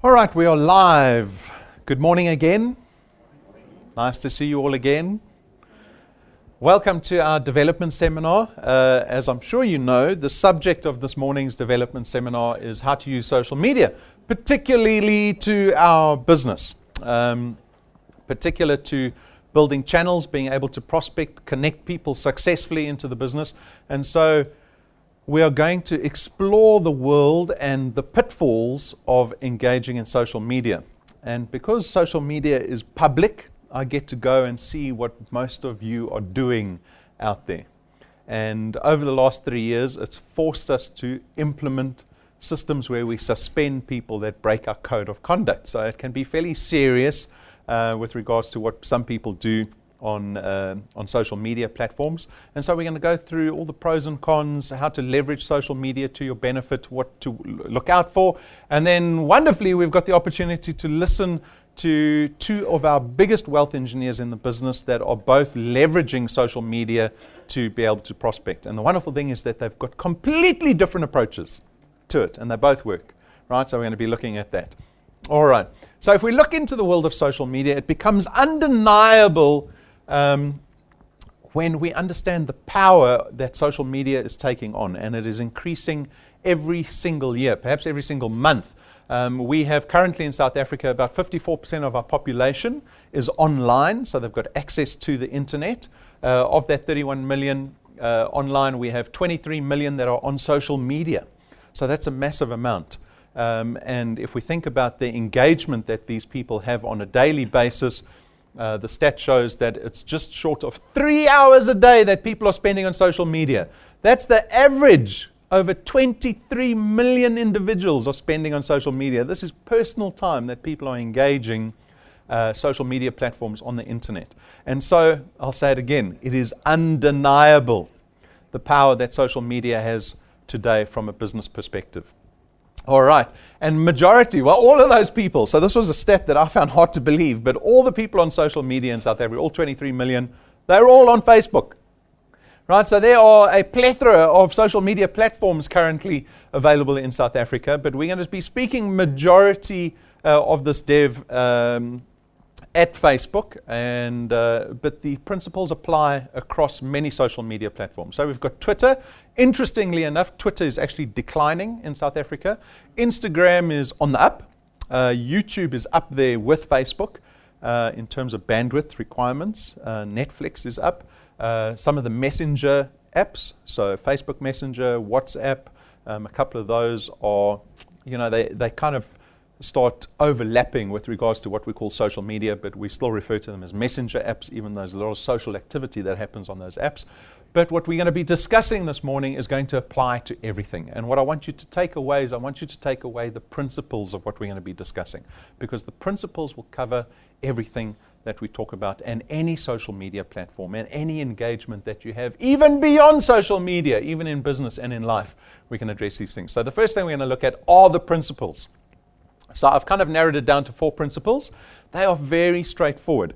All right, we are live. Good morning again. Nice to see you all again. Welcome to our development seminar. Uh, as I'm sure you know, the subject of this morning's development seminar is how to use social media, particularly to our business, um, particular to building channels, being able to prospect, connect people successfully into the business. And so we are going to explore the world and the pitfalls of engaging in social media. And because social media is public, I get to go and see what most of you are doing out there. And over the last three years, it's forced us to implement systems where we suspend people that break our code of conduct. So it can be fairly serious uh, with regards to what some people do on, uh, on social media platforms. And so we're going to go through all the pros and cons, how to leverage social media to your benefit, what to look out for. And then wonderfully, we've got the opportunity to listen to two of our biggest wealth engineers in the business that are both leveraging social media to be able to prospect. And the wonderful thing is that they've got completely different approaches to it, and they both work. Right? So we're going to be looking at that. All right. So if we look into the world of social media, it becomes undeniable um, when we understand the power that social media is taking on, and it is increasing every single year, perhaps every single month. Um, we have currently in South Africa about 54% of our population is online, so they've got access to the internet. Uh, of that 31 million uh, online, we have 23 million that are on social media. So that's a massive amount. Um, and if we think about the engagement that these people have on a daily basis, uh, the stat shows that it's just short of three hours a day that people are spending on social media. That's the average. Over 23 million individuals are spending on social media. This is personal time that people are engaging uh, social media platforms on the internet. And so, I'll say it again it is undeniable the power that social media has today from a business perspective. All right. And majority, well, all of those people, so this was a stat that I found hard to believe, but all the people on social media in South Africa, all 23 million, they're all on Facebook. Right, so there are a plethora of social media platforms currently available in South Africa, but we're going to be speaking majority uh, of this dev um, at Facebook, and uh, but the principles apply across many social media platforms. So we've got Twitter. Interestingly enough, Twitter is actually declining in South Africa. Instagram is on the up. Uh, YouTube is up there with Facebook uh, in terms of bandwidth requirements. Uh, Netflix is up. Uh, some of the messenger apps, so Facebook Messenger, WhatsApp, um, a couple of those are, you know, they, they kind of start overlapping with regards to what we call social media, but we still refer to them as messenger apps, even though there's a lot of social activity that happens on those apps. But what we're going to be discussing this morning is going to apply to everything. And what I want you to take away is I want you to take away the principles of what we're going to be discussing, because the principles will cover everything that we talk about and any social media platform and any engagement that you have, even beyond social media, even in business and in life, we can address these things. So, the first thing we're going to look at are the principles. So I've kind of narrowed it down to four principles. They are very straightforward.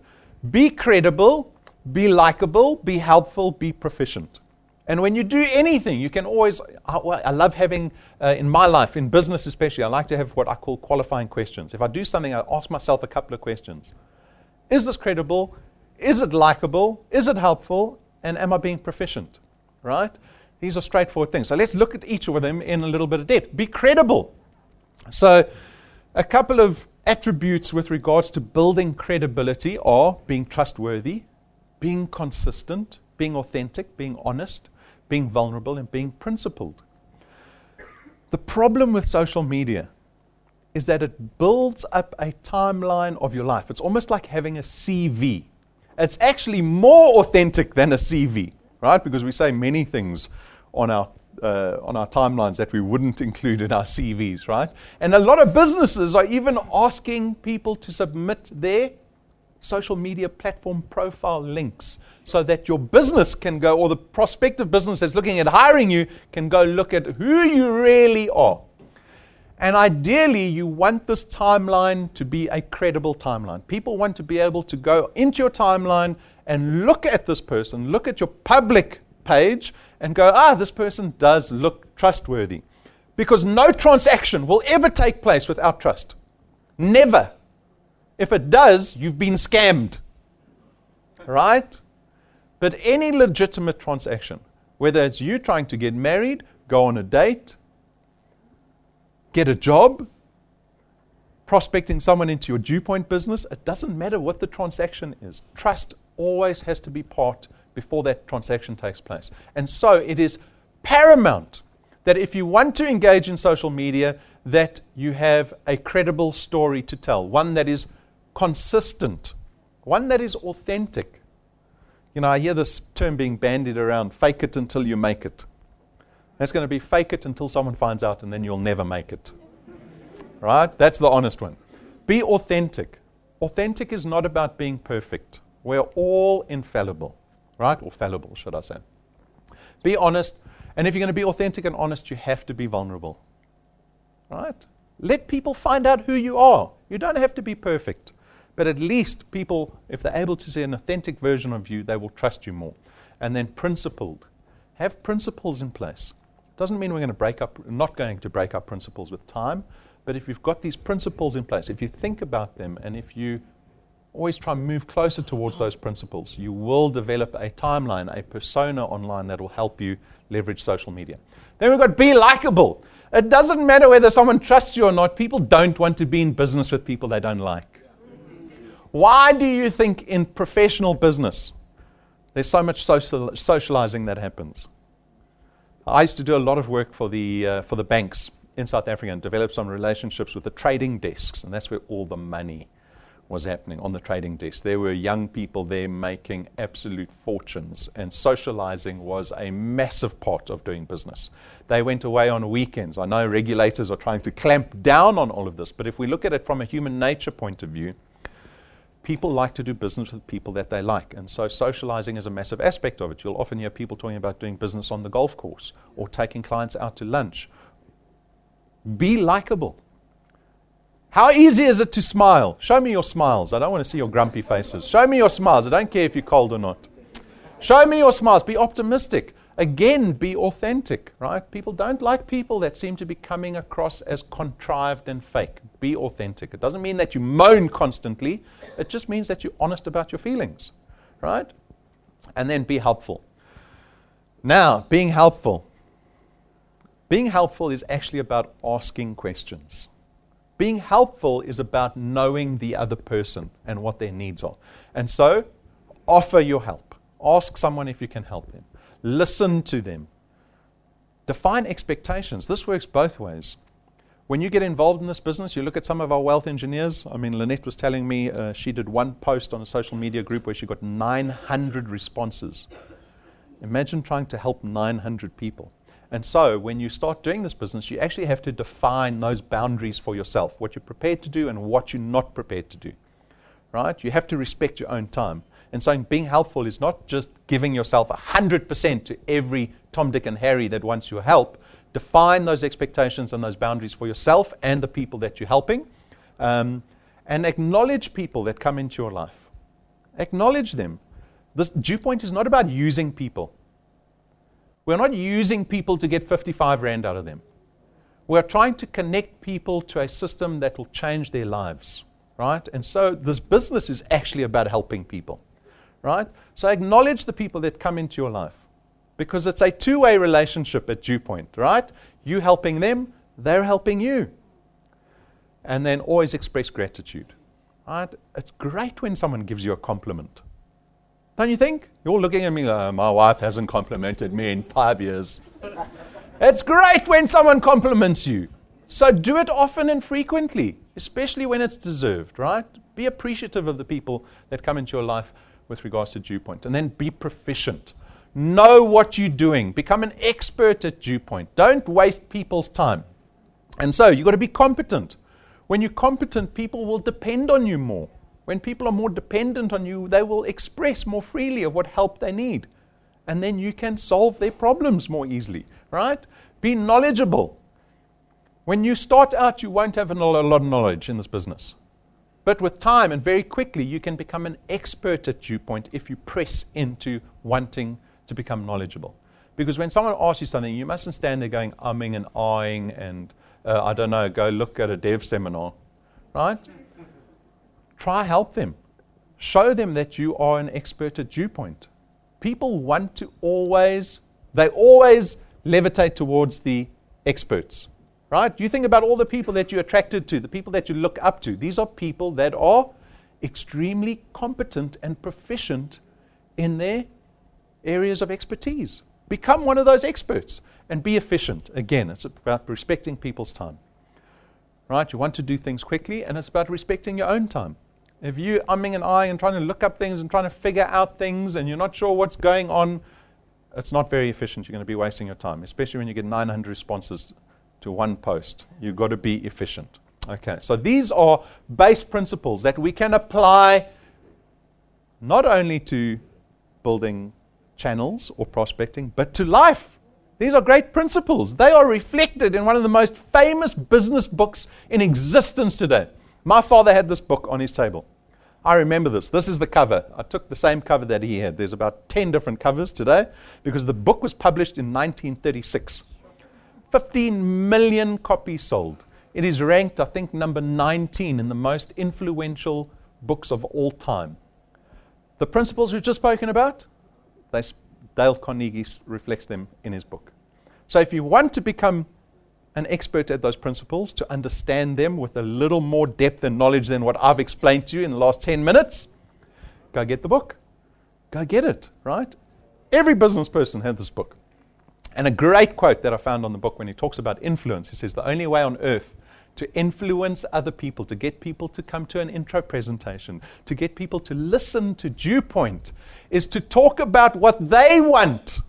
Be credible, be likable, be helpful, be proficient. And when you do anything, you can always, I, love having, uh, in my life, in business especially, I like to have what I call qualifying questions. If I do something, I ask myself a couple of questions Is this credible? Is it likable? Is it helpful? And am I being proficient? Right? These are straightforward things. So let's look at each of them in a little bit of depth. Be credible. So, a couple of attributes with regards to building credibility are being trustworthy, being consistent, being authentic, being honest, being vulnerable, and being principled. The problem with social media is that it builds up a timeline of your life. It's almost like having a CV. It's actually more authentic than a CV, right? Because we say many things on our uh, on our timelines that we wouldn't include in our CVs, right? And a lot of businesses are even asking people to submit their social media platform profile links so that your business can go, or the prospective business that's looking at hiring you can go look at who you really are. And ideally, you want this timeline to be a credible timeline. People want to be able to go into your timeline and look at this person, look at your public page, and go, ah, this person does look trustworthy. Because no transaction will ever take place without trust. Never. If it does, you've been scammed. Right? But any legitimate transaction, whether it's you trying to get married, go on a date, get a job, prospecting someone into your dew point business, it doesn't matter what the transaction is. Trust always has to be part before that transaction takes place. And so it is paramount that if you want to engage in social media, that you have a credible story to tell, one that is consistent, one that is authentic. You know, I hear this term being bandied around fake it until you make it. That's going to be fake it until someone finds out, and then you'll never make it. Right? That's the honest one. Be authentic. Authentic is not about being perfect. We're all infallible, right? Or fallible, should I say. Be honest. And if you're going to be authentic and honest, you have to be vulnerable. Right? Let people find out who you are. You don't have to be perfect. But at least people, if they're able to see an authentic version of you, they will trust you more. And then principled. Have principles in place. Doesn't mean we're going to break up, not going to break up principles with time, but if you've got these principles in place, if you think about them, and if you always try and move closer towards those principles, you will develop a timeline, a persona online that will help you leverage social media. Then we've got be likable. It doesn't matter whether someone trusts you or not, people don't want to be in business with people they don't like. Why do you think in professional business there's so much social, socializing that happens? I used to do a lot of work for the, uh, for the banks in South Africa and develop some relationships with the trading desks, and that's where all the money was happening on the trading desk. There were young people there making absolute fortunes, and socializing was a massive part of doing business. They went away on weekends. I know regulators are trying to clamp down on all of this, but if we look at it from a human nature point of view, people like to do business with people that they like. And so socializing is a massive aspect of it. You'll often hear people talking about doing business on the golf course or taking clients out to lunch. Be likable. How easy is it to smile? Show me your smiles. I don't want to see your grumpy faces. Show me your smiles. I don't care if you're cold or not. Show me your smiles. Be optimistic. Again, be authentic, right? People don't like people that seem to be coming across as contrived and fake. Be authentic. It doesn't mean that you moan constantly, it just means that you're honest about your feelings, right? And then be helpful. Now, being helpful. Being helpful is actually about asking questions. Being helpful is about knowing the other person and what their needs are. And so, offer your help. Ask someone if you can help them. Listen to them. Define expectations. This works both ways. When you get involved in this business, you look at some of our wealth engineers. I mean, Lynette was telling me uh, she did one post on a social media group where she got 900 responses. Imagine trying to help 900 people. And so when you start doing this business, you actually have to define those boundaries for yourself, what you're prepared to do and what you're not prepared to do. Right? You have to respect your own time. And so being helpful is not just giving yourself 100% to every Tom, Dick, and Harry that wants your help. Define those expectations and those boundaries for yourself and the people that you're helping. Um, and acknowledge people that come into your life. Acknowledge them. This dew point is not about using people. We're not using people to get 55 Rand out of them. We're trying to connect people to a system that will change their lives, right? And so this business is actually about helping people, right? So acknowledge the people that come into your life because it's a two way relationship at Dew Point, right? You helping them, they're helping you. And then always express gratitude, right? It's great when someone gives you a compliment. Don't you think? You're looking at me like, oh, my wife hasn't complimented me in five years. it's great when someone compliments you. So do it often and frequently, especially when it's deserved, right? Be appreciative of the people that come into your life with regards to dew point. And then be proficient. Know what you're doing. Become an expert at dew point. Don't waste people's time. And so you've got to be competent. When you're competent, people will depend on you more. When people are more dependent on you, they will express more freely of what help they need. And then you can solve their problems more easily, right? Be knowledgeable. When you start out, you won't have a lot of knowledge in this business. But with time and very quickly, you can become an expert at dew point if you press into wanting to become knowledgeable. Because when someone asks you something, you mustn't stand there going umming and ahhing and, uh, I don't know, go look at a dev seminar, right? Try help them. Show them that you are an expert at dew point. People want to always, they always levitate towards the experts, right? You think about all the people that you're attracted to, the people that you look up to. These are people that are extremely competent and proficient in their areas of expertise. Become one of those experts and be efficient. Again, it's about respecting people's time. Right? You want to do things quickly, and it's about respecting your own time. If you umming and ahhing and trying to look up things and trying to figure out things and you're not sure what's going on, it's not very efficient. You're going to be wasting your time, especially when you get 900 responses to one post. You've got to be efficient. Okay, so these are base principles that we can apply not only to building channels or prospecting, but to life. These are great principles. They are reflected in one of the most famous business books in existence today. My father had this book on his table. I remember this. This is the cover. I took the same cover that he had. There's about 10 different covers today because the book was published in 1936. 15 million copies sold. It is ranked, I think, number 19 in the most influential books of all time. The principles we've just spoken about, Dale Carnegie reflects them in his book. So if you want to become an expert at those principles, to understand them with a little more depth and knowledge than what I've explained to you in the last 10 minutes, go get the book. Go get it, right? Every business person had this book. And a great quote that I found on the book when he talks about influence, he says, The only way on earth to influence other people, to get people to come to an intro presentation, to get people to listen to Dew Point, is to talk about what they want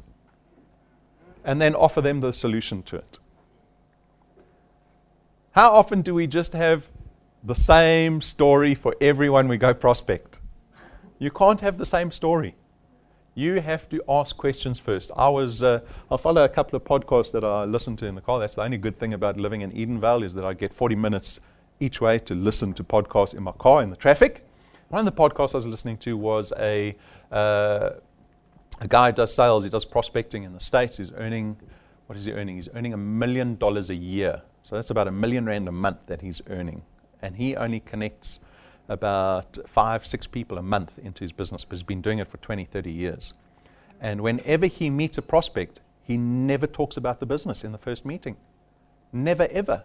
and then offer them the solution to it. How often do we just have the same story for everyone we go prospect? You can't have the same story. You have to ask questions first. I was, uh, I follow a couple of podcasts that I listen to in the car. That's the only good thing about living in Eden Edenvale is that I get 40 minutes each way to listen to podcasts in my car in the traffic. One of the podcasts I was listening to was a, uh, a guy who does sales. He does prospecting in the States. He's earning, what is he earning? He's earning a million dollars a year. So that's about a million rand a month that he's earning. And he only connects about five, six people a month into his business, but he's been doing it for 20, 30 years. And whenever he meets a prospect, he never talks about the business in the first meeting. Never, ever.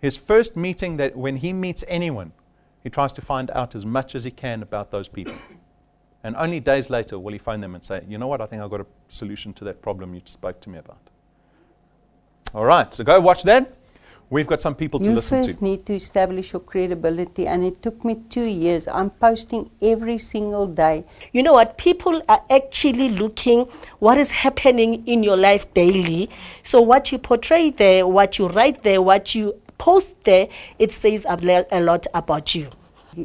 His first meeting, that when he meets anyone, he tries to find out as much as he can about those people. And only days later will he phone them and say, You know what? I think I've got a solution to that problem you spoke to me about. All right, so go watch that. We've got some people to you listen to. You first need to establish your credibility, and it took me two years. I'm posting every single day. You know what? People are actually looking what is happening in your life daily. So what you portray there, what you write there, what you post there, it says a lot about you.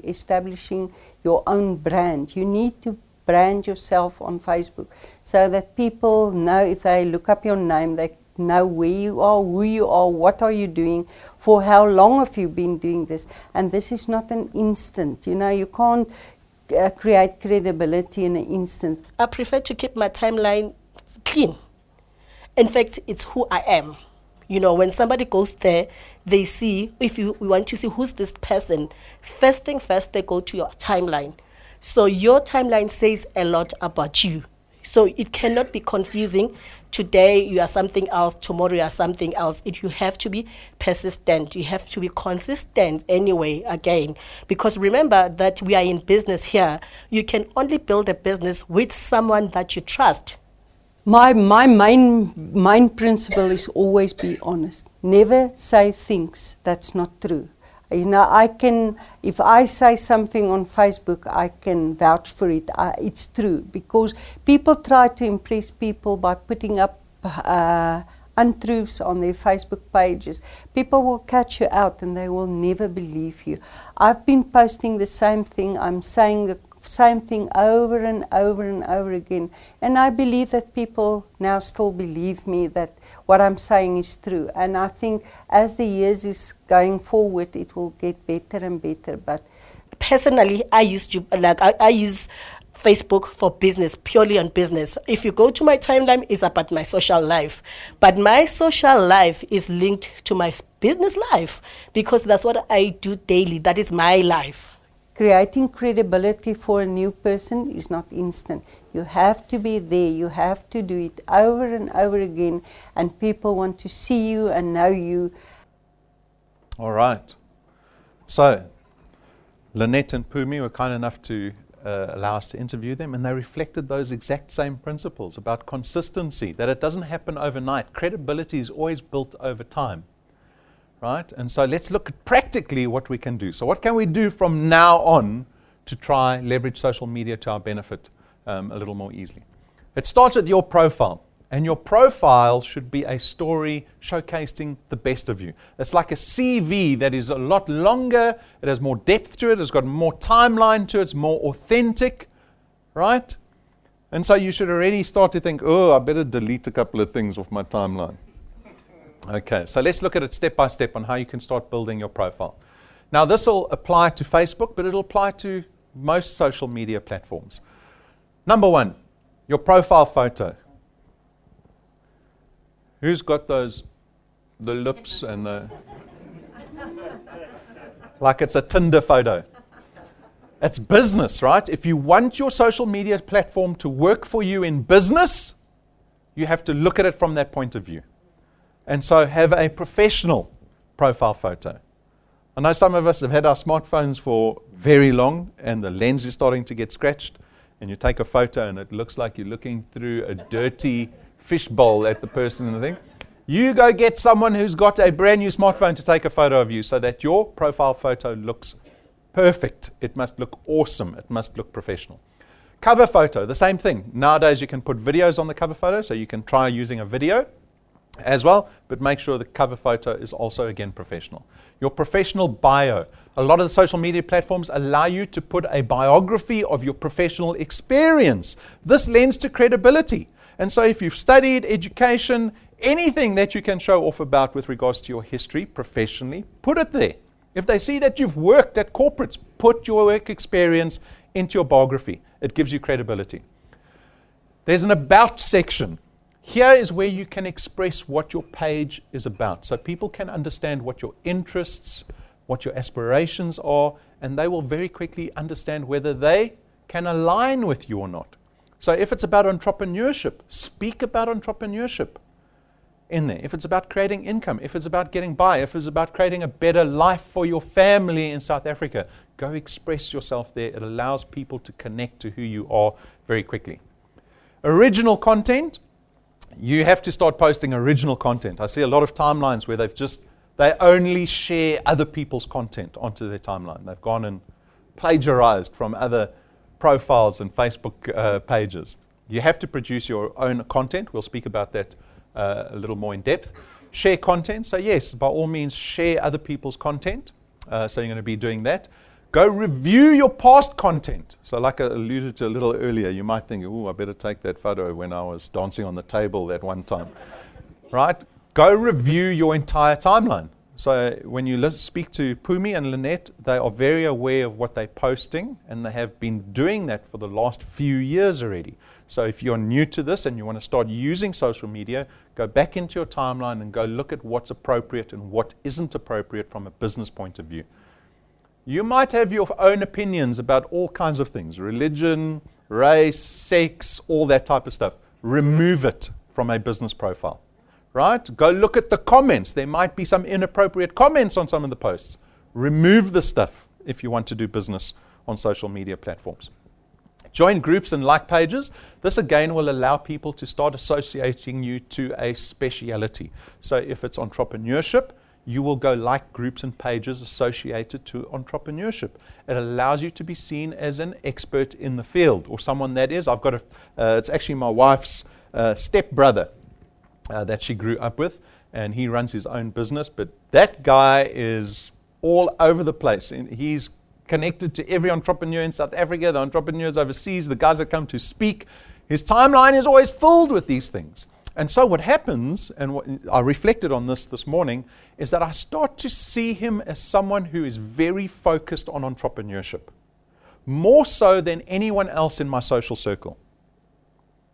Establishing your own brand. You need to brand yourself on Facebook so that people know if they look up your name, they know where you are, who you are, what are you doing, for how long have you been doing this. And this is not an instant. You know, you can't uh, create credibility in an instant. I prefer to keep my timeline clean. In fact, it's who I am. You know, when somebody goes there, they see, if you want to see who's this person, first thing first, they go to your timeline. So your timeline says a lot about you. So it cannot be confusing today you are something else, tomorrow you are something else. It, you have to be persistent. You have to be consistent anyway, again. Because remember that we are in business here. You can only build a business with someone that you trust. My, my main, main principle is always be honest. Never say things that's not true. You know, I can, if I say something on Facebook, I can vouch for it. I, it's true because people try to impress people by putting up uh, untruths on their Facebook pages. People will catch you out and they will never believe you. I've been posting the same thing. I'm saying the same thing over and over and over again. And I believe that people now still believe me that what I'm saying is true. And I think as the years is going forward, it will get better and better. But personally, I use like I, I use Facebook for business, purely on business. If you go to my timeline, it's about my social life. But my social life is linked to my business life because that's what I do daily. That is my life. Creating credibility for a new person is not instant. You have to be there, you have to do it over and over again, and people want to see you and know you. All right. So, Lynette and Pumi were kind enough to uh, allow us to interview them, and they reflected those exact same principles about consistency, that it doesn't happen overnight. Credibility is always built over time. Right? And so let's look at practically what we can do. So, what can we do from now on to try leverage social media to our benefit um, a little more easily? It starts with your profile. And your profile should be a story showcasing the best of you. It's like a CV that is a lot longer, it has more depth to it, it's got more timeline to it, it's more authentic, right? And so you should already start to think, oh, I better delete a couple of things off my timeline. Okay, so let's look at it step by step on how you can start building your profile. Now, this will apply to Facebook, but it'll apply to most social media platforms. Number one, your profile photo. Who's got those, the lips and the, like it's a Tinder photo? It's business, right? If you want your social media platform to work for you in business, you have to look at it from that point of view. And so have a professional profile photo. I know some of us have had our smartphones for very long and the lens is starting to get scratched. And you take a photo and it looks like you're looking through a dirty fishbowl at the person in the thing. You go get someone who's got a brand new smartphone to take a photo of you so that your profile photo looks perfect. It must look awesome. It must look professional. Cover photo, the same thing. Nowadays, you can put videos on the cover photo, so you can try using a video as well, but make sure the cover photo is also, again, professional. Your professional bio. A lot of the social media platforms allow you to put a biography of your professional experience. This lends to credibility. And so, if you've studied education, anything that you can show off about with regards to your history professionally, put it there. If they see that you've worked at corporates, put your work experience into your biography. It gives you credibility. There's an about section. Here is where you can express what your page is about. So people can understand what your interests, what your aspirations are, and they will very quickly understand whether they can align with you or not. So if it's about entrepreneurship, speak about entrepreneurship in there. If it's about creating income, if it's about getting by, if it's about creating a better life for your family in South Africa, go express yourself there. It allows people to connect to who you are very quickly. Original content, you have to start posting original content. I see a lot of timelines where they've just they only share other people's content onto their timeline. They've gone and plagiarized from other profiles and Facebook uh, pages. You have to produce your own content. We'll speak about that uh, a little more in depth. Share content. So, yes, by all means, share other people's content. Uh, so, you're going to be doing that. Go review your past content. So, like I alluded to a little earlier, you might think, oh, I better take that photo when I was dancing on the table that one time. right? Go review your entire timeline. So when you speak to Pumi and Lynette, they are very aware of what they're posting, and they have been doing that for the last few years already. So if you're new to this and you want to start using social media, go back into your timeline and go look at what's appropriate and what isn't appropriate from a business point of view. You might have your own opinions about all kinds of things religion, race, sex, all that type of stuff. Remove it from a business profile right? Go look at the comments. There might be some inappropriate comments on some of the posts. Remove the stuff if you want to do business on social media platforms. Join groups and like pages. This again will allow people to start associating you to a speciality. So if it's entrepreneurship, you will go like groups and pages associated to entrepreneurship. It allows you to be seen as an expert in the field or someone that is. I've got a, uh, it's actually my wife's uh, stepbrother uh, that she grew up with, and he runs his own business. But that guy is all over the place. And he's connected to every entrepreneur in South Africa, the entrepreneurs overseas, the guys that come to speak. His timeline is always filled with these things. And so, what happens, and what, I reflected on this this morning, is that I start to see him as someone who is very focused on entrepreneurship, more so than anyone else in my social circle,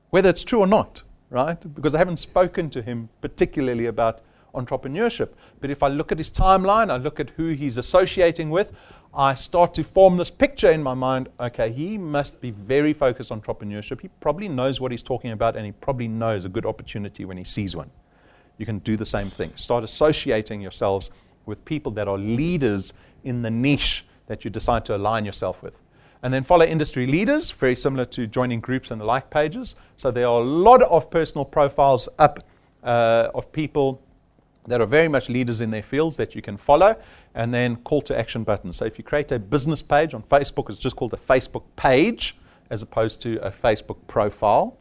whether it's true or not right? Because I haven't spoken to him particularly about entrepreneurship. But if I look at his timeline, I look at who he's associating with, I start to form this picture in my mind. Okay, he must be very focused on entrepreneurship. He probably knows what he's talking about, and he probably knows a good opportunity when he sees one. You can do the same thing. Start associating yourselves with people that are leaders in the niche that you decide to align yourself with. And then follow industry leaders, very similar to joining groups and the like pages. So there are a lot of personal profiles up uh, of people that are very much leaders in their fields that you can follow, and then call to action buttons. So if you create a business page on Facebook, it's just called a Facebook page as opposed to a Facebook profile.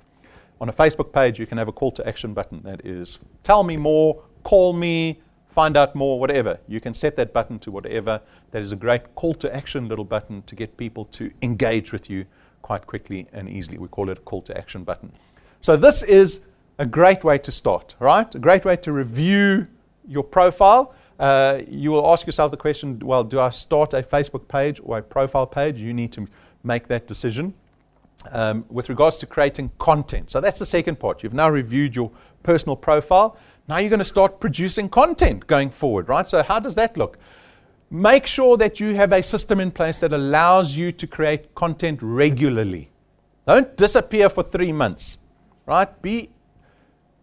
On a Facebook page, you can have a call to action button that is tell me more, call me, find out more, whatever. You can set that button to whatever. That is a great call to action little button to get people to engage with you quite quickly and easily. We call it a call to action button. So this is a great way to start, right? A great way to review your profile. Uh, you will ask yourself the question well, do I start a Facebook page or a profile page? You need to make that decision. Um, with regards to creating content. So that's the second part. You've now reviewed your personal profile. Now you're going to start producing content going forward, right? So, how does that look? Make sure that you have a system in place that allows you to create content regularly. Don't disappear for three months, right? Be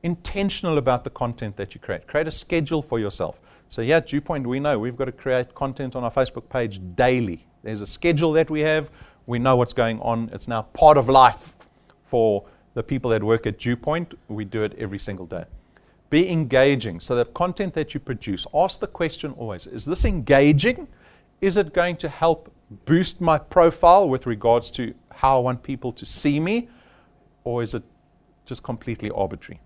intentional about the content that you create. Create a schedule for yourself. So, yeah, at Dewpoint, we know we've got to create content on our Facebook page daily. There's a schedule that we have. We know what's going on. It's now part of life for the people that work at Dewpoint. We do it every single day. Be engaging. So, the content that you produce, ask the question always is this engaging? Is it going to help boost my profile with regards to how I want people to see me? Or is it just completely arbitrary?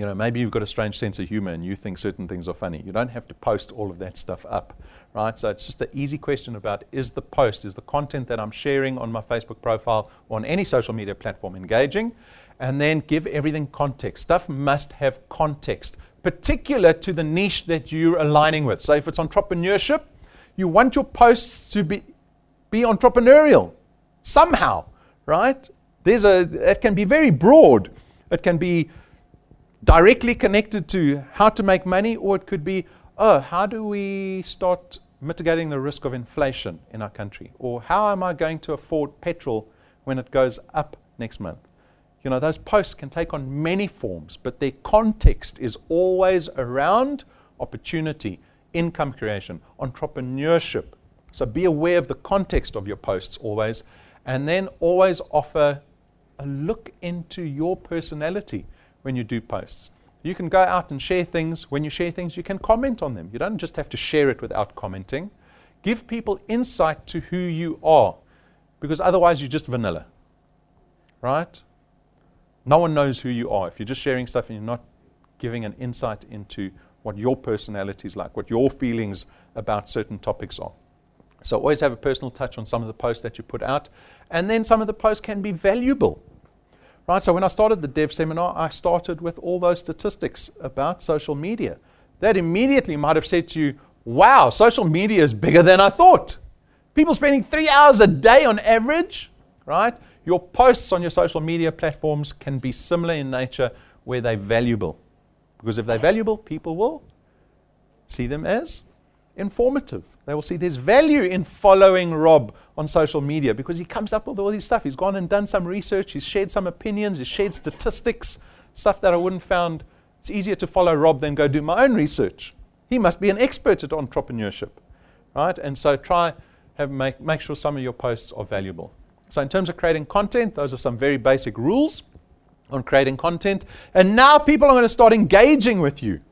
You know, maybe you've got a strange sense of humor and you think certain things are funny. You don't have to post all of that stuff up, right? So it's just an easy question about is the post, is the content that I'm sharing on my Facebook profile or on any social media platform engaging? And then give everything context. Stuff must have context, particular to the niche that you're aligning with. So if it's entrepreneurship, you want your posts to be, be entrepreneurial somehow, right? There's a, it can be very broad. It can be directly connected to how to make money, or it could be, oh, how do we start mitigating the risk of inflation in our country? Or how am I going to afford petrol when it goes up next month? You know, those posts can take on many forms, but their context is always around opportunity, income creation, entrepreneurship. So be aware of the context of your posts always, and then always offer a look into your personality when you do posts. You can go out and share things. When you share things, you can comment on them. You don't just have to share it without commenting. Give people insight to who you are, because otherwise you're just vanilla. Right? No one knows who you are. If you're just sharing stuff and you're not giving an insight into what your personality is like, what your feelings about certain topics are. So always have a personal touch on some of the posts that you put out. And then some of the posts can be valuable. Right? So when I started the dev seminar, I started with all those statistics about social media. That immediately might have said to you, wow, social media is bigger than I thought. People spending three hours a day on average, right? Your posts on your social media platforms can be similar in nature where they're valuable. Because if they're valuable, people will see them as informative. They will see there's value in following Rob on social media because he comes up with all this stuff. He's gone and done some research, he's shared some opinions, he's shared statistics, stuff that I wouldn't found. It's easier to follow Rob than go do my own research. He must be an expert at entrepreneurship, right? And so try have make, make sure some of your posts are valuable. So in terms of creating content, those are some very basic rules on creating content. And now people are going to start engaging with you.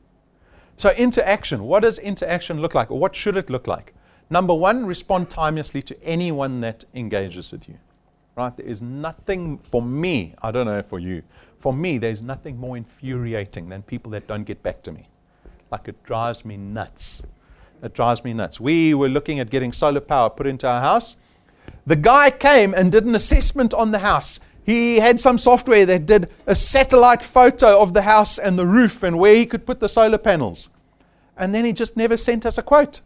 So, interaction. What does interaction look like, or what should it look like? Number one, respond timelessly to anyone that engages with you. Right? There is nothing for me, I don't know for you, for me, there's nothing more infuriating than people that don't get back to me. Like it drives me nuts. It drives me nuts. We were looking at getting solar power put into our house. The guy came and did an assessment on the house. He had some software that did a satellite photo of the house and the roof and where he could put the solar panels. And then he just never sent us a quote.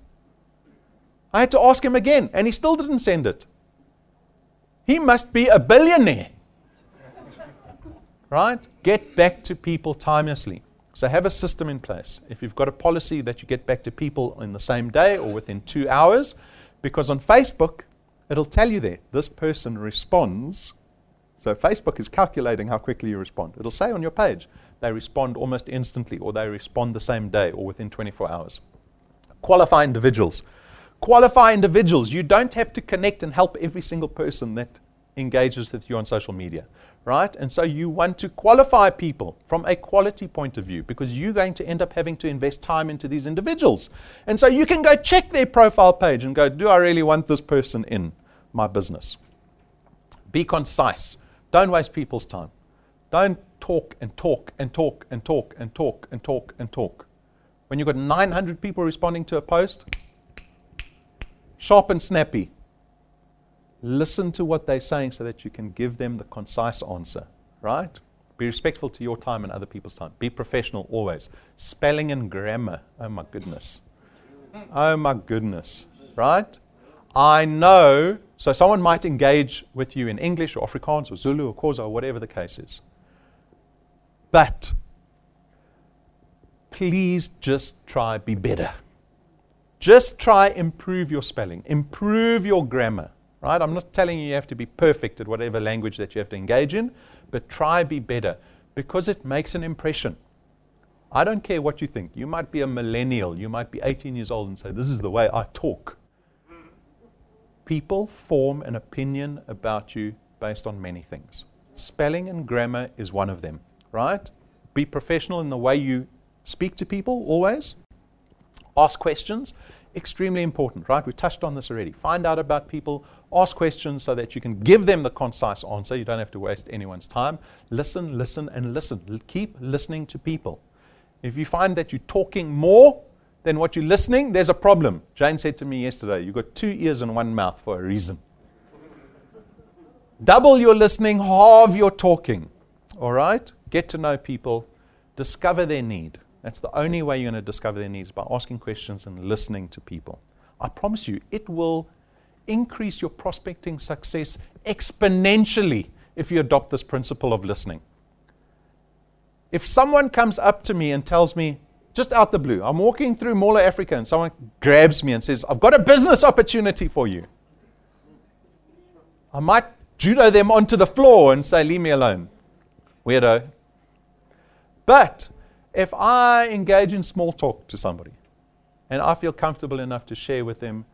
I had to ask him again, and he still didn't send it. He must be a billionaire. right? Get back to people timelessly. So have a system in place. If you've got a policy that you get back to people in the same day or within two hours, Because on Facebook, it'll tell you there, this person responds. So Facebook is calculating how quickly you respond. It'll say on your page, they respond almost instantly, or they respond the same day, or within 24 hours. Qualify individuals. Qualify individuals. You don't have to connect and help every single person that engages with you on social media, right? And so you want to qualify people from a quality point of view because you're going to end up having to invest time into these individuals. And so you can go check their profile page and go, do I really want this person in my business? Be concise. Don't waste people's time. Don't talk and talk and talk and talk and talk and talk and talk. When you've got 900 people responding to a post, sharp and snappy. Listen to what they're saying so that you can give them the concise answer, right? Be respectful to your time and other people's time. Be professional always. Spelling and grammar. Oh my goodness. Oh my goodness. Right? I know. So someone might engage with you in English or Afrikaans or Zulu or Xhosa or whatever the case is. But please just try be better. Just try improve your spelling, improve your grammar right? I'm not telling you you have to be perfect at whatever language that you have to engage in, but try be better because it makes an impression. I don't care what you think. You might be a millennial, you might be 18 years old and say, This is the way I talk. People form an opinion about you based on many things. Spelling and grammar is one of them, right? Be professional in the way you speak to people always. Ask questions extremely important, right? We touched on this already. Find out about people, ask questions so that you can give them the concise answer. You don't have to waste anyone's time. Listen, listen, and listen. Keep listening to people. If you find that you're talking more than what you're listening, there's a problem. Jane said to me yesterday, You've got two ears and one mouth for a reason. Double your listening, halve your talking. All right? Get to know people, discover their need. That's the only way you're going to discover their needs by asking questions and listening to people. I promise you, it will increase your prospecting success exponentially if you adopt this principle of listening. If someone comes up to me and tells me, just out the blue, I'm walking through Mall Africa and someone grabs me and says, I've got a business opportunity for you. I might judo them onto the floor and say, Leave me alone. Weirdo. But if I engage in small talk to somebody and I feel comfortable enough to share with them,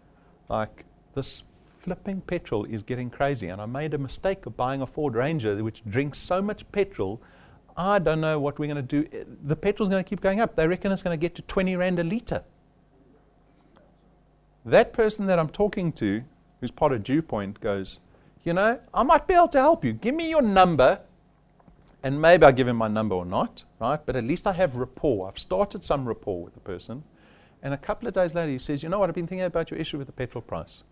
like, this flipping petrol is getting crazy, and I made a mistake of buying a Ford Ranger which drinks so much petrol. I don't know what we're going to do. Eh, the petrol's going to keep going up. They reckon it's going to get to 20 Rand a litre. That person that I'm talking to, who's part of Dew Point, goes, You know, I might be able to help you. Give me your number, and maybe I give him my number or not, right? But at least I have rapport. I've started some rapport with the person. And a couple of days later, he says, You know what? I've been thinking about your issue with the petrol price.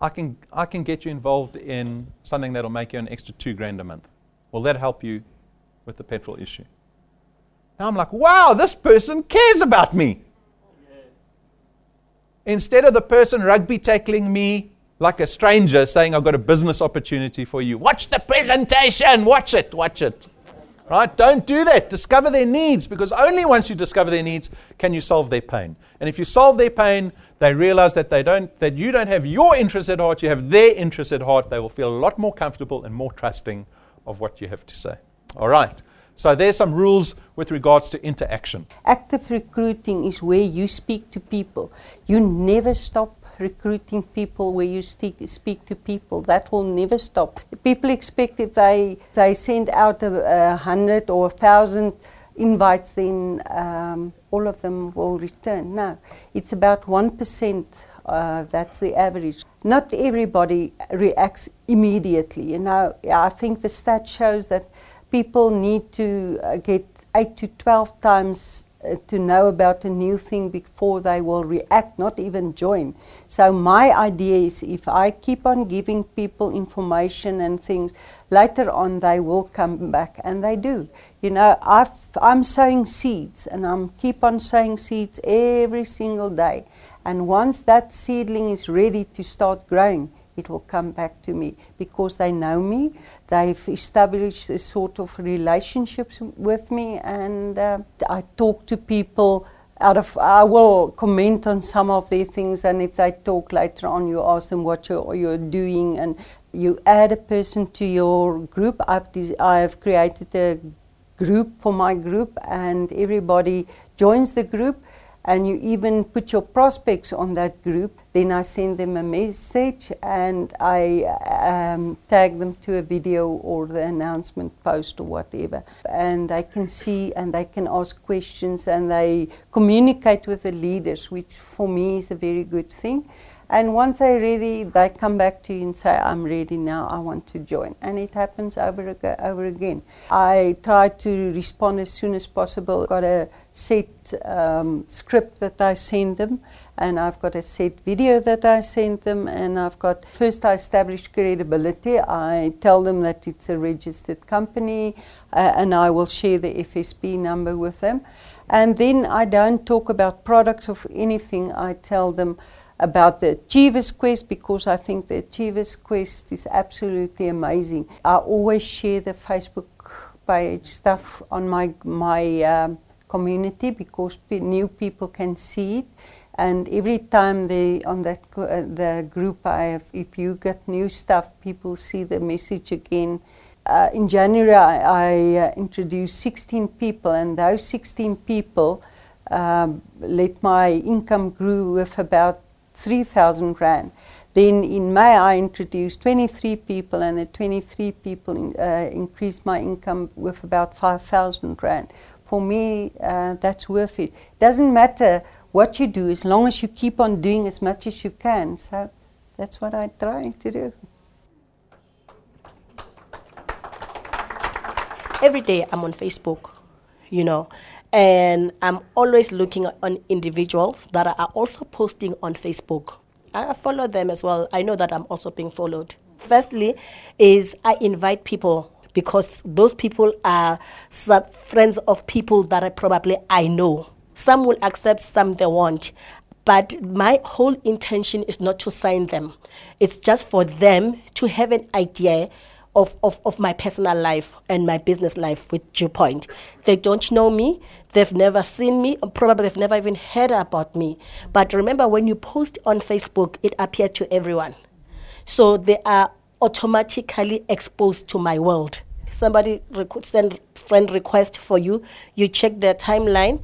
I can, I can get you involved in something that'll make you an extra two grand a month. Will that help you with the petrol issue? Now I'm like, wow, this person cares about me. Instead of the person rugby tackling me like a stranger saying, I've got a business opportunity for you, watch the presentation, watch it, watch it. Right? Don't do that. Discover their needs because only once you discover their needs can you solve their pain. And if you solve their pain, they realize that they don't that you don't have your interest at heart, you have their interest at heart. They will feel a lot more comfortable and more trusting of what you have to say. All right. So there's some rules with regards to interaction. Active recruiting is where you speak to people. You never stop recruiting people where you speak, speak to people. That will never stop. People expect if they, they send out a, a hundred or a thousand invites, then um, all of them will return. No, it's about 1%. Uh, that's the average. Not everybody reacts immediately. You know, I think the stat shows that people need to uh, get 8 to 12 times to know about a new thing before they will react, not even join. So, my idea is if I keep on giving people information and things, later on they will come back, and they do. You know, i am sowing seeds, and I'm keep on sowing seeds every single day. And once that seedling is ready to start growing, it will come back to me because they know me. They've established a sort of relationships with me, and uh, I talk to people out of I will comment on some of their things, and if they talk later on, you ask them what you're, you're doing, and you add a person to your group. I've I've created a group for my group, and everybody joins the group and you even put your prospects on that group, then I send them a message and I um, tag them to a video or the announcement post or whatever. And they can see and they can ask questions and they communicate with the leaders, which for me is a very good thing. And once they're ready, they come back to you and say, I'm ready now, I want to join. And it happens over, ag- over again. I try to respond as soon as possible. Got a set um, script that I send them, and I've got a set video that I send them, and I've got first I establish credibility. I tell them that it's a registered company, uh, and I will share the FSP number with them. And then I don't talk about products of anything. I tell them about the Achievers Quest because I think the Achievers Quest is absolutely amazing. I always share the Facebook page stuff on my my um, community because pe- new people can see it. And every time they on that uh, the group I have, if you get new stuff, people see the message again. Uh, in January, I, I uh, introduced 16 people, and those 16 people um, let my income grew with about 3,000 rand. Then in May, I introduced 23 people, and the 23 people in, uh, increased my income with about 5,000 rand. For me, uh, that's worth it. Doesn't matter what you do as long as you keep on doing as much as you can. So that's what I try to do. every day I'm on Facebook, you know, and I'm always looking on individuals that are also posting on Facebook. I follow them as well. I know that I'm also being followed. Firstly, is I invite people because those people are friends of people that I probably I know. Some will accept, some they won't. But my whole intention is not to sign them. It's just for them to have an idea of, of, of my personal life and my business life with Dewpoint. They don't know me, they've never seen me, probably they've never even heard about me. But remember, when you post on Facebook, it appears to everyone. So they are automatically exposed to my world. Somebody requ- send friend request for you, you check their timeline.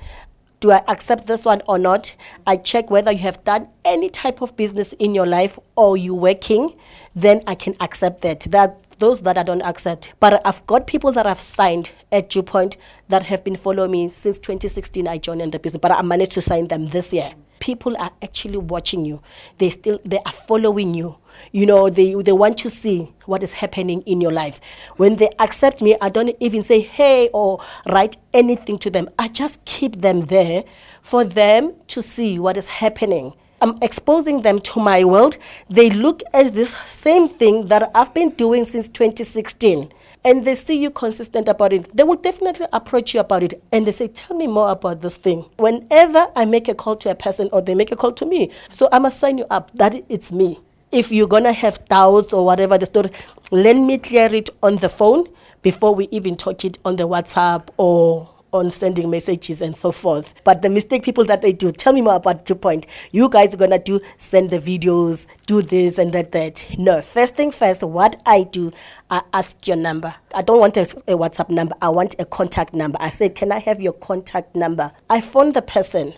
Do I accept this one or not? I check whether you have done any type of business in your life or you working, then I can accept that. That those that I don't accept. But I've got people that I've signed at Dewpoint that have been following me since 2016. I joined in the business, but I managed to sign them this year. People are actually watching you. They still they are following you. You know, they they want to see what is happening in your life. When they accept me, I don't even say hey or write anything to them. I just keep them there for them to see what is happening. I'm exposing them to my world. They look at this same thing that I've been doing since 2016 and they see you consistent about it, they will definitely approach you about it and they say, Tell me more about this thing. Whenever I make a call to a person or they make a call to me, so I must sign you up that it's me. If you're gonna have doubts or whatever the story, let me clear it on the phone before we even talk it on the WhatsApp or on sending messages and so forth. But the mistake people that they do, tell me more about Dewpoint. You guys are gonna do send the videos, do this and that that. No, first thing first, what I do, I ask your number. I don't want a, a WhatsApp number. I want a contact number. I say, can I have your contact number? I phone the person.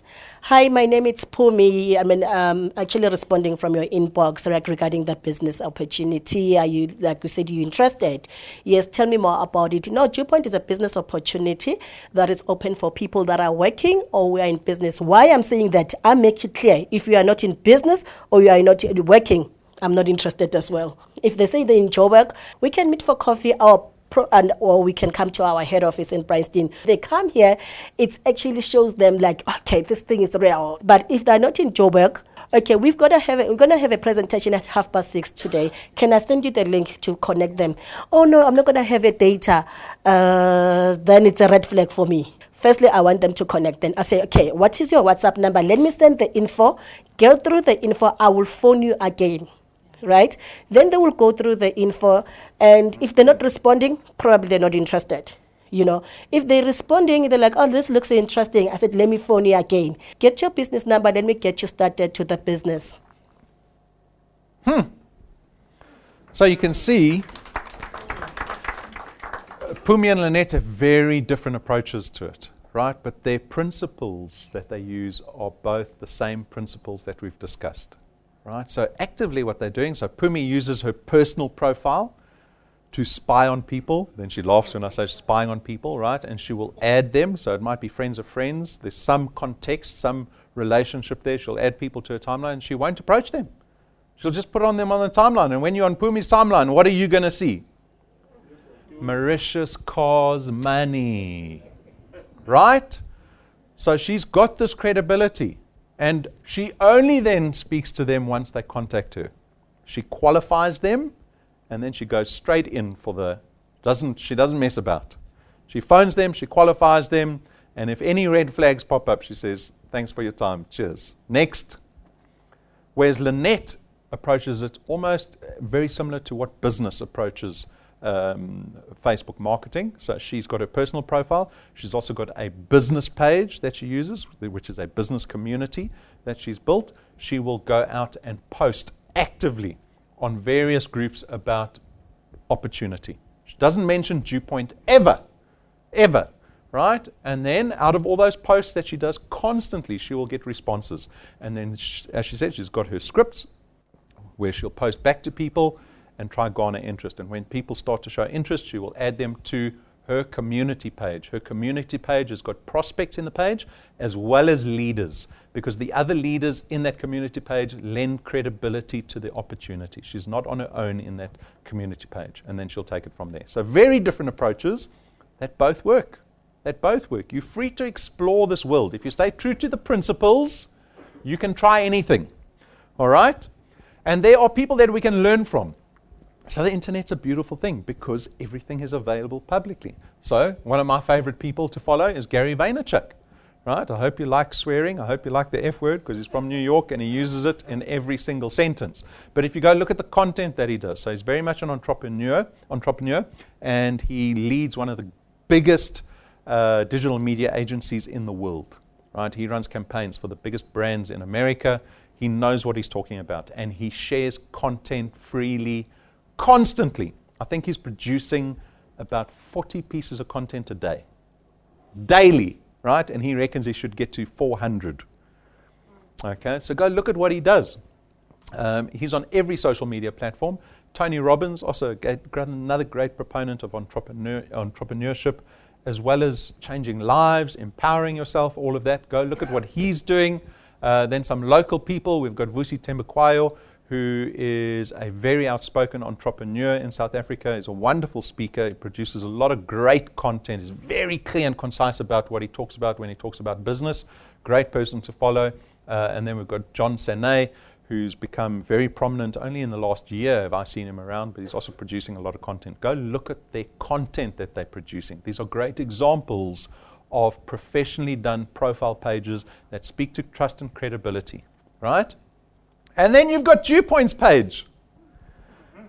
Hi, my name is Pumi. I mean, um, actually responding from your inbox regarding that business opportunity. Are you, like you said, you interested? Yes, tell me more about it. No, Dewpoint is a business opportunity that is open for people that are working or we are in business. Why I'm saying that, I make it clear. If you are not in business or you are not working, I'm not interested as well. If they say they enjoy work, we can meet for coffee or pro- and or we can come to our head office in Bryanston. They come here, it actually shows them like, okay, this thing is real. But if they're not in Joburg, okay, we've got to have a, we're gonna have a presentation at half past six today. Can I send you the link to connect them? Oh no, I'm not gonna have a data. Uh, then it's a red flag for me. Firstly, I want them to connect. Then I say, okay, what is your WhatsApp number? Let me send the info. Go through the info. I will phone you again right? Then they will go through the info, and if they're not responding, probably they're not interested. You know, if they're responding, they're like, oh, this looks interesting. I said, let me phone you again. Get your business number, let me get you started to the business. Hmm. So you can see Pumi and Lynette have very different approaches to it, right? But their principles that they use are both the same principles that we've discussed, right? So actively what they're doing, so Pumi uses her personal profile to spy on people. Then she laughs when I say spying on people, right? And she will add them. So it might be friends of friends. There's some context, some relationship there. She'll add people to her timeline. She won't approach them. She'll just put on them on the timeline. And when you're on Pumi's timeline, what are you going to see? Mauritius cause money. Right? So she's got this credibility. And she only then speaks to them once they contact her. She qualifies them and then she goes straight in for the doesn't she doesn't mess about. She phones them, she qualifies them, and if any red flags pop up, she says, Thanks for your time. Cheers. Next. Whereas Lynette approaches it almost very similar to what business approaches um, Facebook marketing. So she's got her personal profile. She's also got a business page that she uses, which is a business community that she's built. She will go out and post actively on various groups about opportunity. She doesn't mention Dew Point ever, ever, right? And then out of all those posts that she does constantly, she will get responses. And then, sh as she said, she's got her scripts where she'll post back to people and try garner interest. And when people start to show interest, she will add them to her community page. Her community page has got prospects in the page as well as leaders because the other leaders in that community page lend credibility to the opportunity. She's not on her own in that community page, and then she'll take it from there. So, very different approaches that both work. That both work. You're free to explore this world. If you stay true to the principles, you can try anything. All right? And there are people that we can learn from. So the internet's a beautiful thing because everything is available publicly. So one of my favorite people to follow is Gary Vaynerchuk. Right? I hope you like swearing. I hope you like the F word because he's from New York and he uses it in every single sentence. But if you go look at the content that he does, so he's very much an entrepreneur, entrepreneur, and he leads one of the biggest uh, digital media agencies in the world. Right? He runs campaigns for the biggest brands in America. He knows what he's talking about, and he shares content freely constantly. I think he's producing about 40 pieces of content a day, daily, right? And he reckons he should get to 400. Okay, so go look at what he does. Um, he's on every social media platform. Tony Robbins, also another great proponent of entrepreneur, entrepreneurship, as well as changing lives, empowering yourself, all of that. Go look at what he's doing. Uh, then some local people. We've got Vusi Thembekwayo, who is a very outspoken entrepreneur in South Africa. He's a wonderful speaker. He produces a lot of great content. He's very clear and concise about what he talks about when he talks about business. Great person to follow. Uh, and then we've got John Sene, who's become very prominent only in the last year have I seen him around, but he's also producing a lot of content. Go look at their content that they're producing. These are great examples of professionally done profile pages that speak to trust and credibility, right? And then you've got Dew Point's page.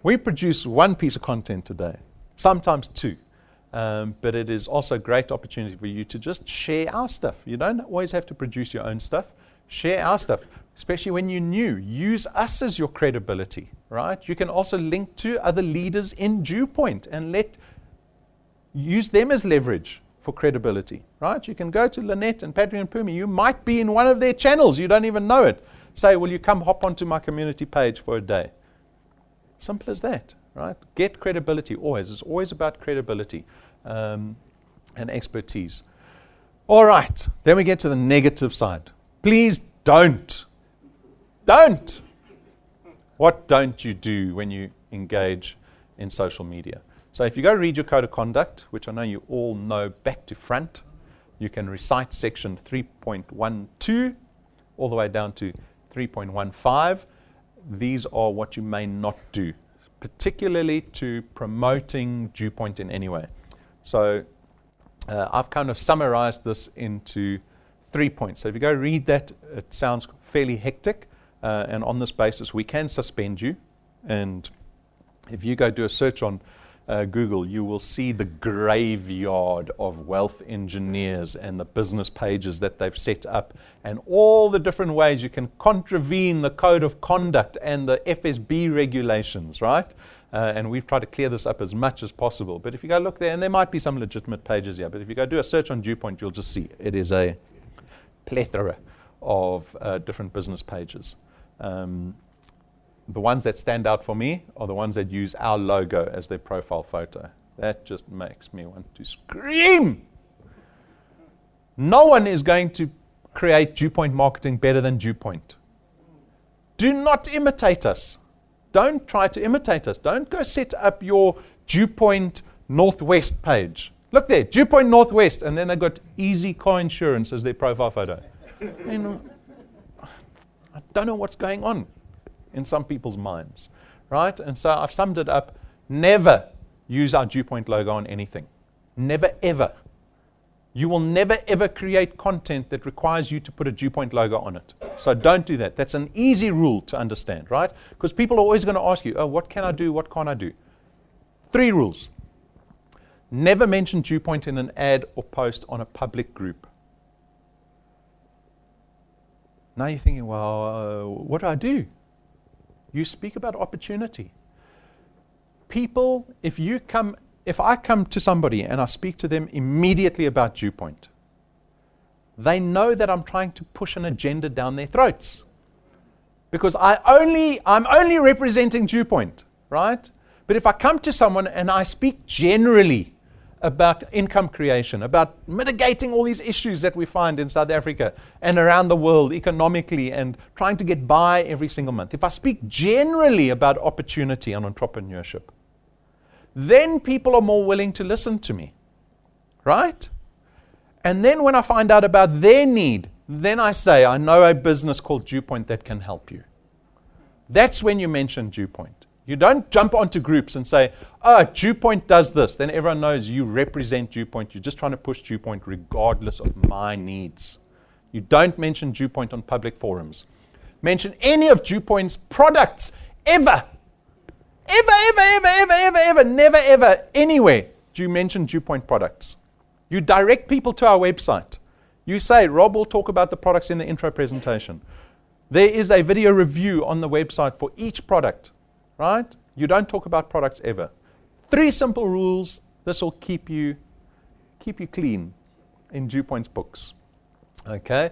We produce one piece of content today, sometimes two. Um, but it is also a great opportunity for you to just share our stuff. You don't always have to produce your own stuff. Share our stuff, especially when you're new. Use us as your credibility, right? You can also link to other leaders in Dew Point and let use them as leverage for credibility, right? You can go to Lynette and Patrick and Pumi. You might be in one of their channels. You don't even know it say, Will you come hop onto my community page for a day? Simple as that, right? Get credibility always. It's always about credibility um, and expertise. All right, then we get to the negative side. Please don't. Don't. What don't you do when you engage in social media? So if you go read your code of conduct, which I know you all know back to front, you can recite section 3.12 all the way down to 3.15, these are what you may not do, particularly to promoting Dew Point in any way. So uh, I've kind of summarized this into three points. So if you go read that, it sounds fairly hectic. Uh, and on this basis, we can suspend you. And if you go do a search on uh, Google, you will see the graveyard of wealth engineers and the business pages that they've set up, and all the different ways you can contravene the code of conduct and the FSB regulations, right? Uh, and we've tried to clear this up as much as possible. But if you go look there, and there might be some legitimate pages here, but if you go do a search on Dewpoint, you'll just see it is a plethora of uh, different business pages. Um, the ones that stand out for me are the ones that use our logo as their profile photo. That just makes me want to scream. No one is going to create Dewpoint marketing better than Dewpoint. Do not imitate us. Don't try to imitate us. Don't go set up your Dewpoint Northwest page. Look there, Dewpoint Northwest, and then they've got Easy Car Insurance as their profile photo. know, uh, I don't know what's going on in some people's minds, right? And so I've summed it up never use our Dewpoint logo on anything. Never, ever. You will never, ever create content that requires you to put a Dewpoint logo on it. So don't do that. That's an easy rule to understand, right? Because people are always going to ask you, oh, what can I do? What can't I do? Three rules. Never mention Dewpoint in an ad or post on a public group. Now you're thinking, well, uh, what do I do? You speak about opportunity. People, if you come, if I come to somebody and I speak to them immediately about Dewpoint, they know that I'm trying to push an agenda down their throats. Because I only, I'm only representing Dewpoint, right? But if I come to someone and I speak generally about income creation, about mitigating all these issues that we find in South Africa and around the world economically and trying to get by every single month. If I speak generally about opportunity and entrepreneurship, then people are more willing to listen to me. Right? And then when I find out about their need, then I say, I know a business called Dewpoint that can help you. That's when you mention Dewpoint. You don't jump onto groups and say, oh, Dewpoint does this. Then everyone knows you represent Dewpoint. You're just trying to push Dewpoint regardless of my needs. You don't mention Dewpoint on public forums. Mention any of Dewpoint's products ever. Ever, ever, ever, ever, ever, ever, never, ever, anywhere do you mention Dewpoint products. You direct people to our website. You say, Rob will talk about the products in the intro presentation. There is a video review on the website for each product right? You don't talk about products ever. Three simple rules. This will keep you keep you clean in Dewpoint's books. Okay?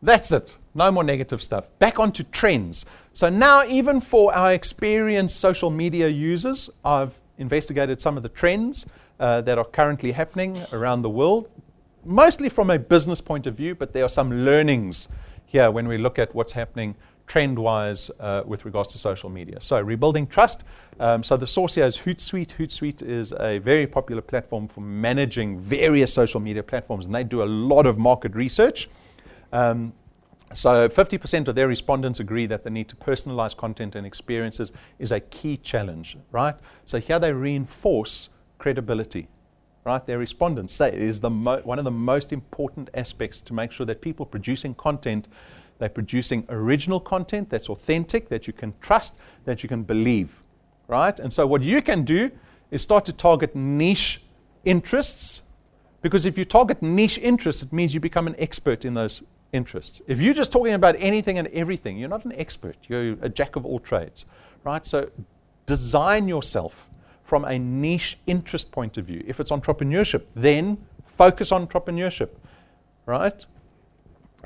That's it. No more negative stuff. Back onto trends. So now, even for our experienced social media users, I've investigated some of the trends uh, that are currently happening around the world, mostly from a business point of view, but there are some learnings here when we look at what's happening trend wise uh, with regards to social media. So, rebuilding trust. Um, so, the source here is Hootsuite. Hootsuite is a very popular platform for managing various social media platforms, and they do a lot of market research. Um, so, 50% of their respondents agree that the need to personalize content and experiences is a key challenge, right? So, here they reinforce credibility right? Their respondents say it is the mo- one of the most important aspects to make sure that people producing content they're producing original content that's authentic, that you can trust, that you can believe, right? And so, what you can do is start to target niche interests, because if you target niche interests, it means you become an expert in those interests. If you're just talking about anything and everything, you're not an expert, you're a jack of all trades, right? So, design yourself from a niche interest point of view. If it's entrepreneurship, then focus on entrepreneurship, right?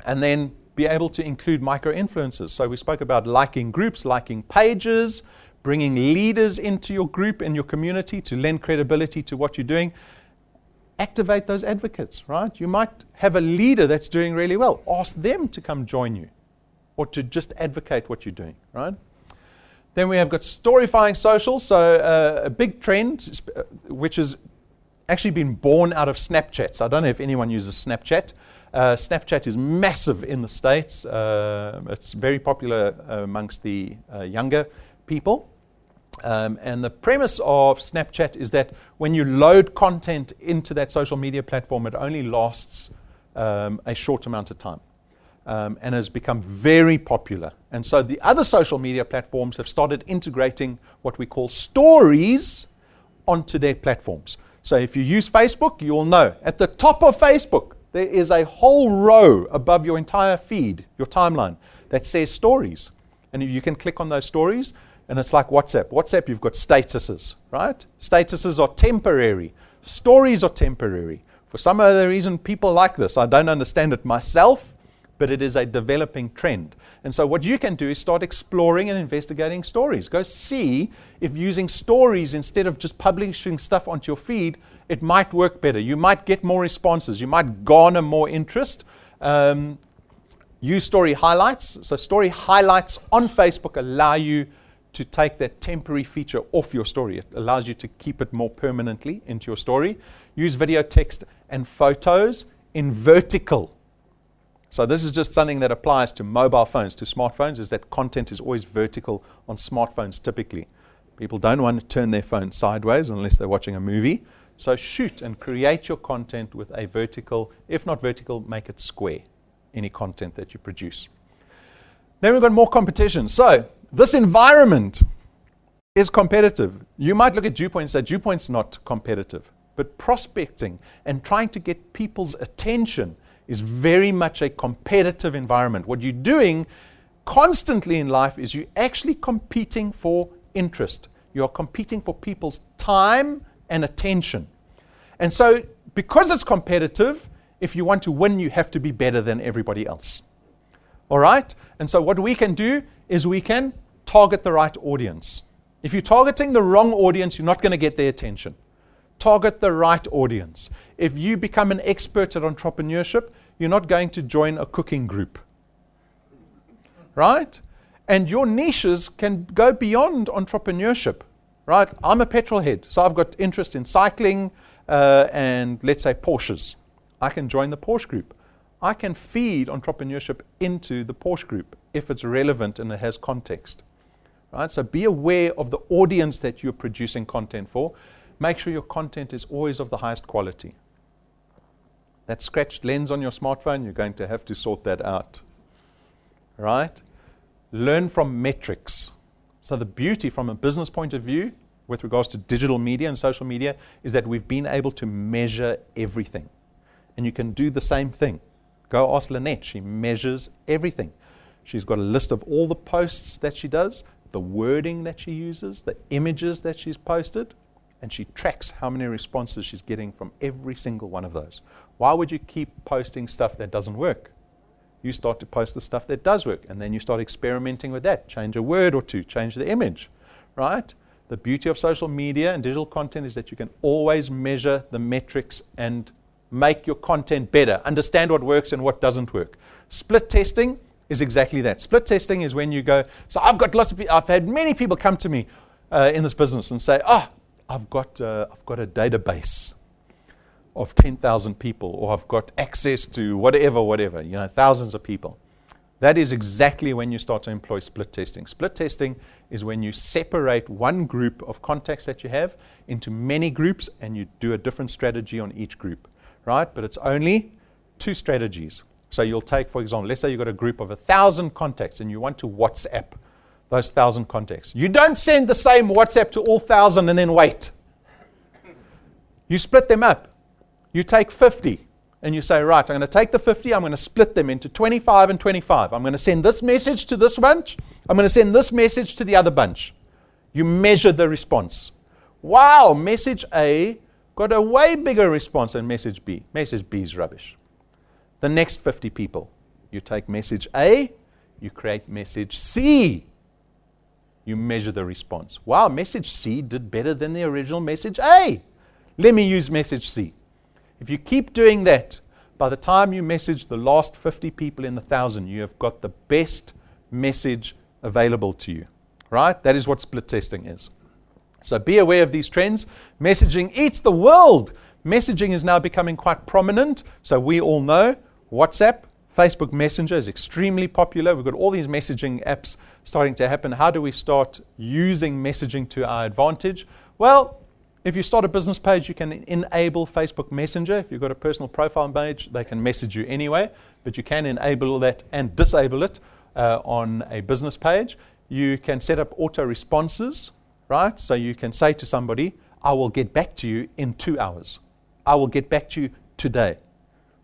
And then be able to include micro influencers. So we spoke about liking groups, liking pages, bringing leaders into your group and your community to lend credibility to what you're doing. Activate those advocates, right? You might have a leader that's doing really well. Ask them to come join you or to just advocate what you're doing, right? Then we have got storifying social, so uh, a big trend uh, which has actually been born out of Snapchat. So I don't know if anyone uses Snapchat. Uh, Snapchat is massive in the States. Uh, it's very popular amongst the uh, younger people. Um, and the premise of Snapchat is that when you load content into that social media platform, it only lasts um, a short amount of time. Um, and has become very popular. And so the other social media platforms have started integrating what we call stories onto their platforms. So if you use Facebook, you'll know at the top of Facebook, there is a whole row above your entire feed, your timeline, that says stories. And you can click on those stories, and it's like WhatsApp. WhatsApp, you've got statuses, right? Statuses are temporary, stories are temporary. For some other reason, people like this. I don't understand it myself, but it is a developing trend. And so, what you can do is start exploring and investigating stories. Go see if using stories instead of just publishing stuff onto your feed, it might work better. You might get more responses. You might garner more interest. Um, use story highlights. So, story highlights on Facebook allow you to take that temporary feature off your story. It allows you to keep it more permanently into your story. Use video, text, and photos in vertical. So this is just something that applies to mobile phones, to smartphones, is that content is always vertical on smartphones typically. People don't want to turn their phone sideways unless they're watching a movie. So shoot and create your content with a vertical, if not vertical, make it square, any content that you produce. Then we've got more competition. So this environment is competitive. You might look at Dewpoint and say Dewpoint's not competitive. But prospecting and trying to get people's attention is very much a competitive environment. What you're doing constantly in life is you're actually competing for interest. You're competing for people's time and attention. And so, because it's competitive, if you want to win, you have to be better than everybody else. All right? And so, what we can do is we can target the right audience. If you're targeting the wrong audience, you're not going to get their attention. Target the right audience. If you become an expert at entrepreneurship, you're not going to join a cooking group. Right? And your niches can go beyond entrepreneurship. Right? I'm a petrol head, so I've got interest in cycling uh, and let's say Porsches. I can join the Porsche group. I can feed entrepreneurship into the Porsche group if it's relevant and it has context. Right? So be aware of the audience that you're producing content for. Make sure your content is always of the highest quality. That scratched lens on your smartphone, you're going to have to sort that out. Right? Learn from metrics. So, the beauty from a business point of view with regards to digital media and social media is that we've been able to measure everything. And you can do the same thing. Go ask Lynette. She measures everything. She's got a list of all the posts that she does, the wording that she uses, the images that she's posted, and she tracks how many responses she's getting from every single one of those. Why would you keep posting stuff that doesn't work? You start to post the stuff that does work, and then you start experimenting with that. Change a word or two, change the image, right? The beauty of social media and digital content is that you can always measure the metrics and make your content better, understand what works and what doesn't work. Split testing is exactly that. Split testing is when you go, so I've got lots of people, I've had many people come to me uh, in this business and say, oh, I've got, uh, I've got a database of 10,000 people, or I've got access to whatever, whatever, you know, thousands of people. That is exactly when you start to employ split testing. Split testing is when you separate one group of contacts that you have into many groups and you do a different strategy on each group, right? But it's only two strategies. So you'll take, for example, let's say you've got a group of a thousand contacts and you want to WhatsApp those thousand contacts. You don't send the same WhatsApp to all thousand and then wait. You split them up. You take 50 and you say, right, I'm going to take the 50, I'm going to split them into 25 and 25. I'm going to send this message to this bunch, I'm going to send this message to the other bunch. You measure the response. Wow, message A got a way bigger response than message B. Message B is rubbish. The next 50 people, you take message A, you create message C. You measure the response. Wow, message C did better than the original message A. Let me use message C. If you keep doing that, by the time you message the last 50 people in the thousand, you have got the best message available to you. Right? That is what split testing is. So be aware of these trends. Messaging eats the world. Messaging is now becoming quite prominent. So we all know WhatsApp, Facebook Messenger is extremely popular. We've got all these messaging apps starting to happen. How do we start using messaging to our advantage? Well, if you start a business page, you can enable Facebook Messenger. If you've got a personal profile page, they can message you anyway, but you can enable that and disable it uh, on a business page. You can set up auto responses, right? So you can say to somebody, I will get back to you in two hours. I will get back to you today.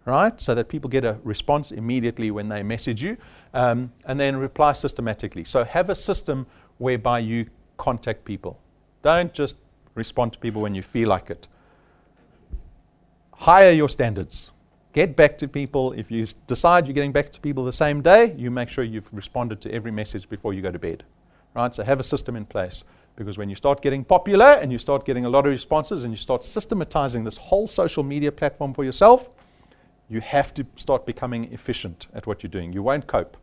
Right? So that people get a response immediately when they message you um, and then reply systematically. So have a system whereby you contact people. Don't just respond to people when you feel like it. Higher your standards. Get back to people. If you decide you're getting back to people the same day, you make sure you've responded to every message before you go to bed. Right? So have a system in place. Because when you start getting popular and you start getting a lot of responses and you start systematizing this whole social media platform for yourself, you have to start becoming efficient at what you're doing. You won't cope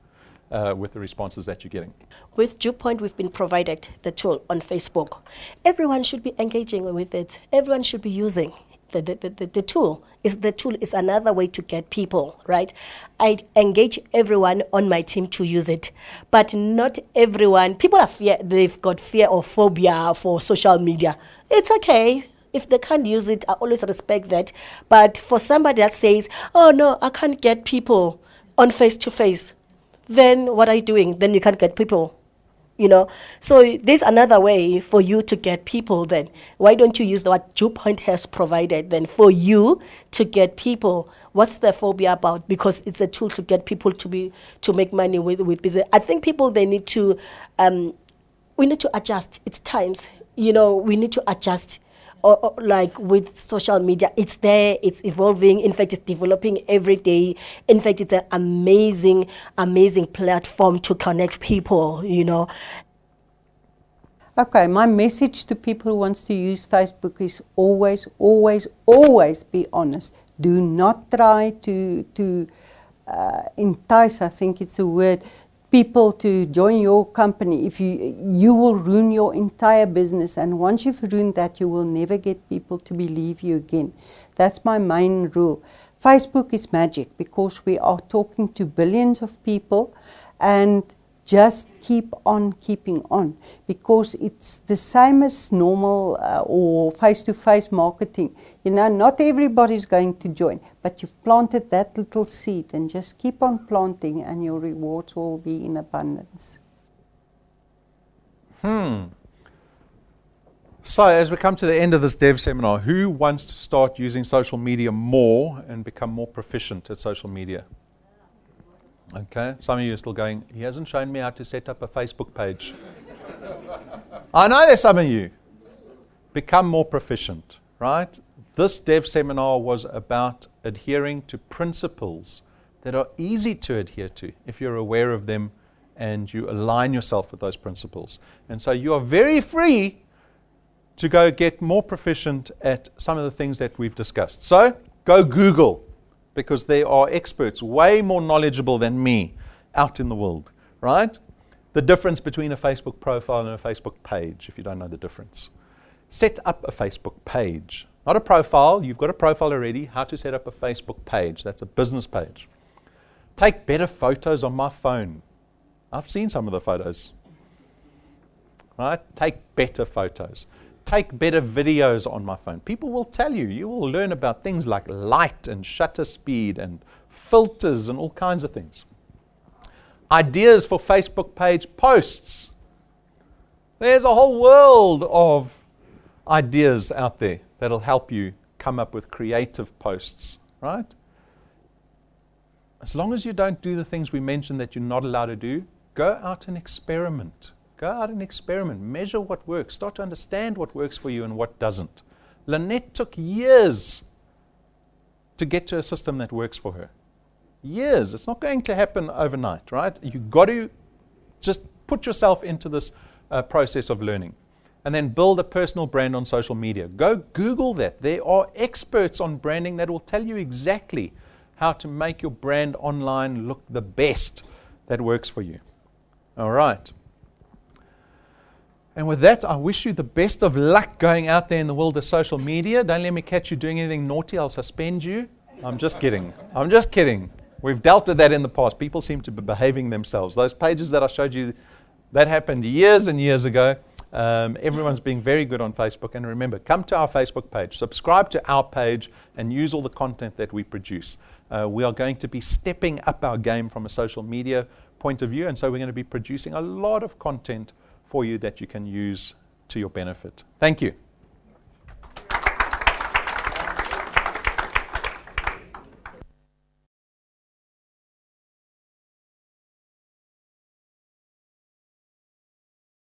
uh, with the responses that you're getting. With DewPoint, we've been provided the tool on Facebook. Everyone should be engaging with it. Everyone should be using the, the, the, the tool is the tool is another way to get people right i engage everyone on my team to use it but not everyone people are fear they've got fear or phobia for social media it's okay if they can't use it i always respect that but for somebody that says oh no i can't get people on face to face then what are you doing then you can't get people you know. So there's another way for you to get people then. Why don't you use what DewPoint has provided then for you to get people? What's the phobia about? Because it's a tool to get people to be to make money with with business. I think people they need to um, we need to adjust. It's times. You know, we need to adjust or, or, like with social media, it's there, it's evolving. In fact, it's developing every day. In fact, it's an amazing, amazing platform to connect people, you know. Okay, my message to people who wants to use Facebook is always, always, always be honest. Do not try to to uh, entice. I think it's a word people to join your company if you you will ruin your entire business. And once you've ruined that you will never get people to believe you again. That's my main rule. Facebook is magic because we are talking to billions of people and just keep on keeping on because it's the same as normal uh, or face to face marketing. You know, not everybody's going to join, but you've planted that little seed and just keep on planting, and your rewards will be in abundance. Hmm. So, as we come to the end of this dev seminar, who wants to start using social media more and become more proficient at social media? Okay, some of you are still going, he hasn't shown me how to set up a Facebook page. I know there's some of you. Become more proficient, right? This dev seminar was about adhering to principles that are easy to adhere to if you're aware of them and you align yourself with those principles. And so you are very free to go get more proficient at some of the things that we've discussed. So go Google because there are experts, way more knowledgeable than me out in the world, right? The difference between a Facebook profile and a Facebook page, if you don't know the difference. Set up a Facebook page, not a profile. You've got a profile already. How to set up a Facebook page. That's a business page. Take better photos on my phone. I've seen some of the photos. Right? Take better photos take better videos on my phone. People will tell you. You will learn about things like light and shutter speed and filters and all kinds of things. Ideas for Facebook page posts. There's a whole world of ideas out there that'll help you come up with creative posts, right? As long as you don't do the things we mentioned that you're not allowed to do, go out and experiment. Go out and experiment. Measure what works. Start to understand what works for you and what doesn't. Lynette took years to get to a system that works for her. Years. It's not going to happen overnight, right? You've got to just put yourself into this uh, process of learning and then build a personal brand on social media. Go Google that. There are experts on branding that will tell you exactly how to make your brand online look the best that works for you. All right. And with that, I wish you the best of luck going out there in the world of social media. Don't let me catch you doing anything naughty, I'll suspend you. I'm just kidding. I'm just kidding. We've dealt with that in the past. People seem to be behaving themselves. Those pages that I showed you, that happened years and years ago. Um, everyone's being very good on Facebook. And remember, come to our Facebook page, subscribe to our page, and use all the content that we produce. Uh, we are going to be stepping up our game from a social media point of view. And so we're going to be producing a lot of content for you that you can use to your benefit. Thank you.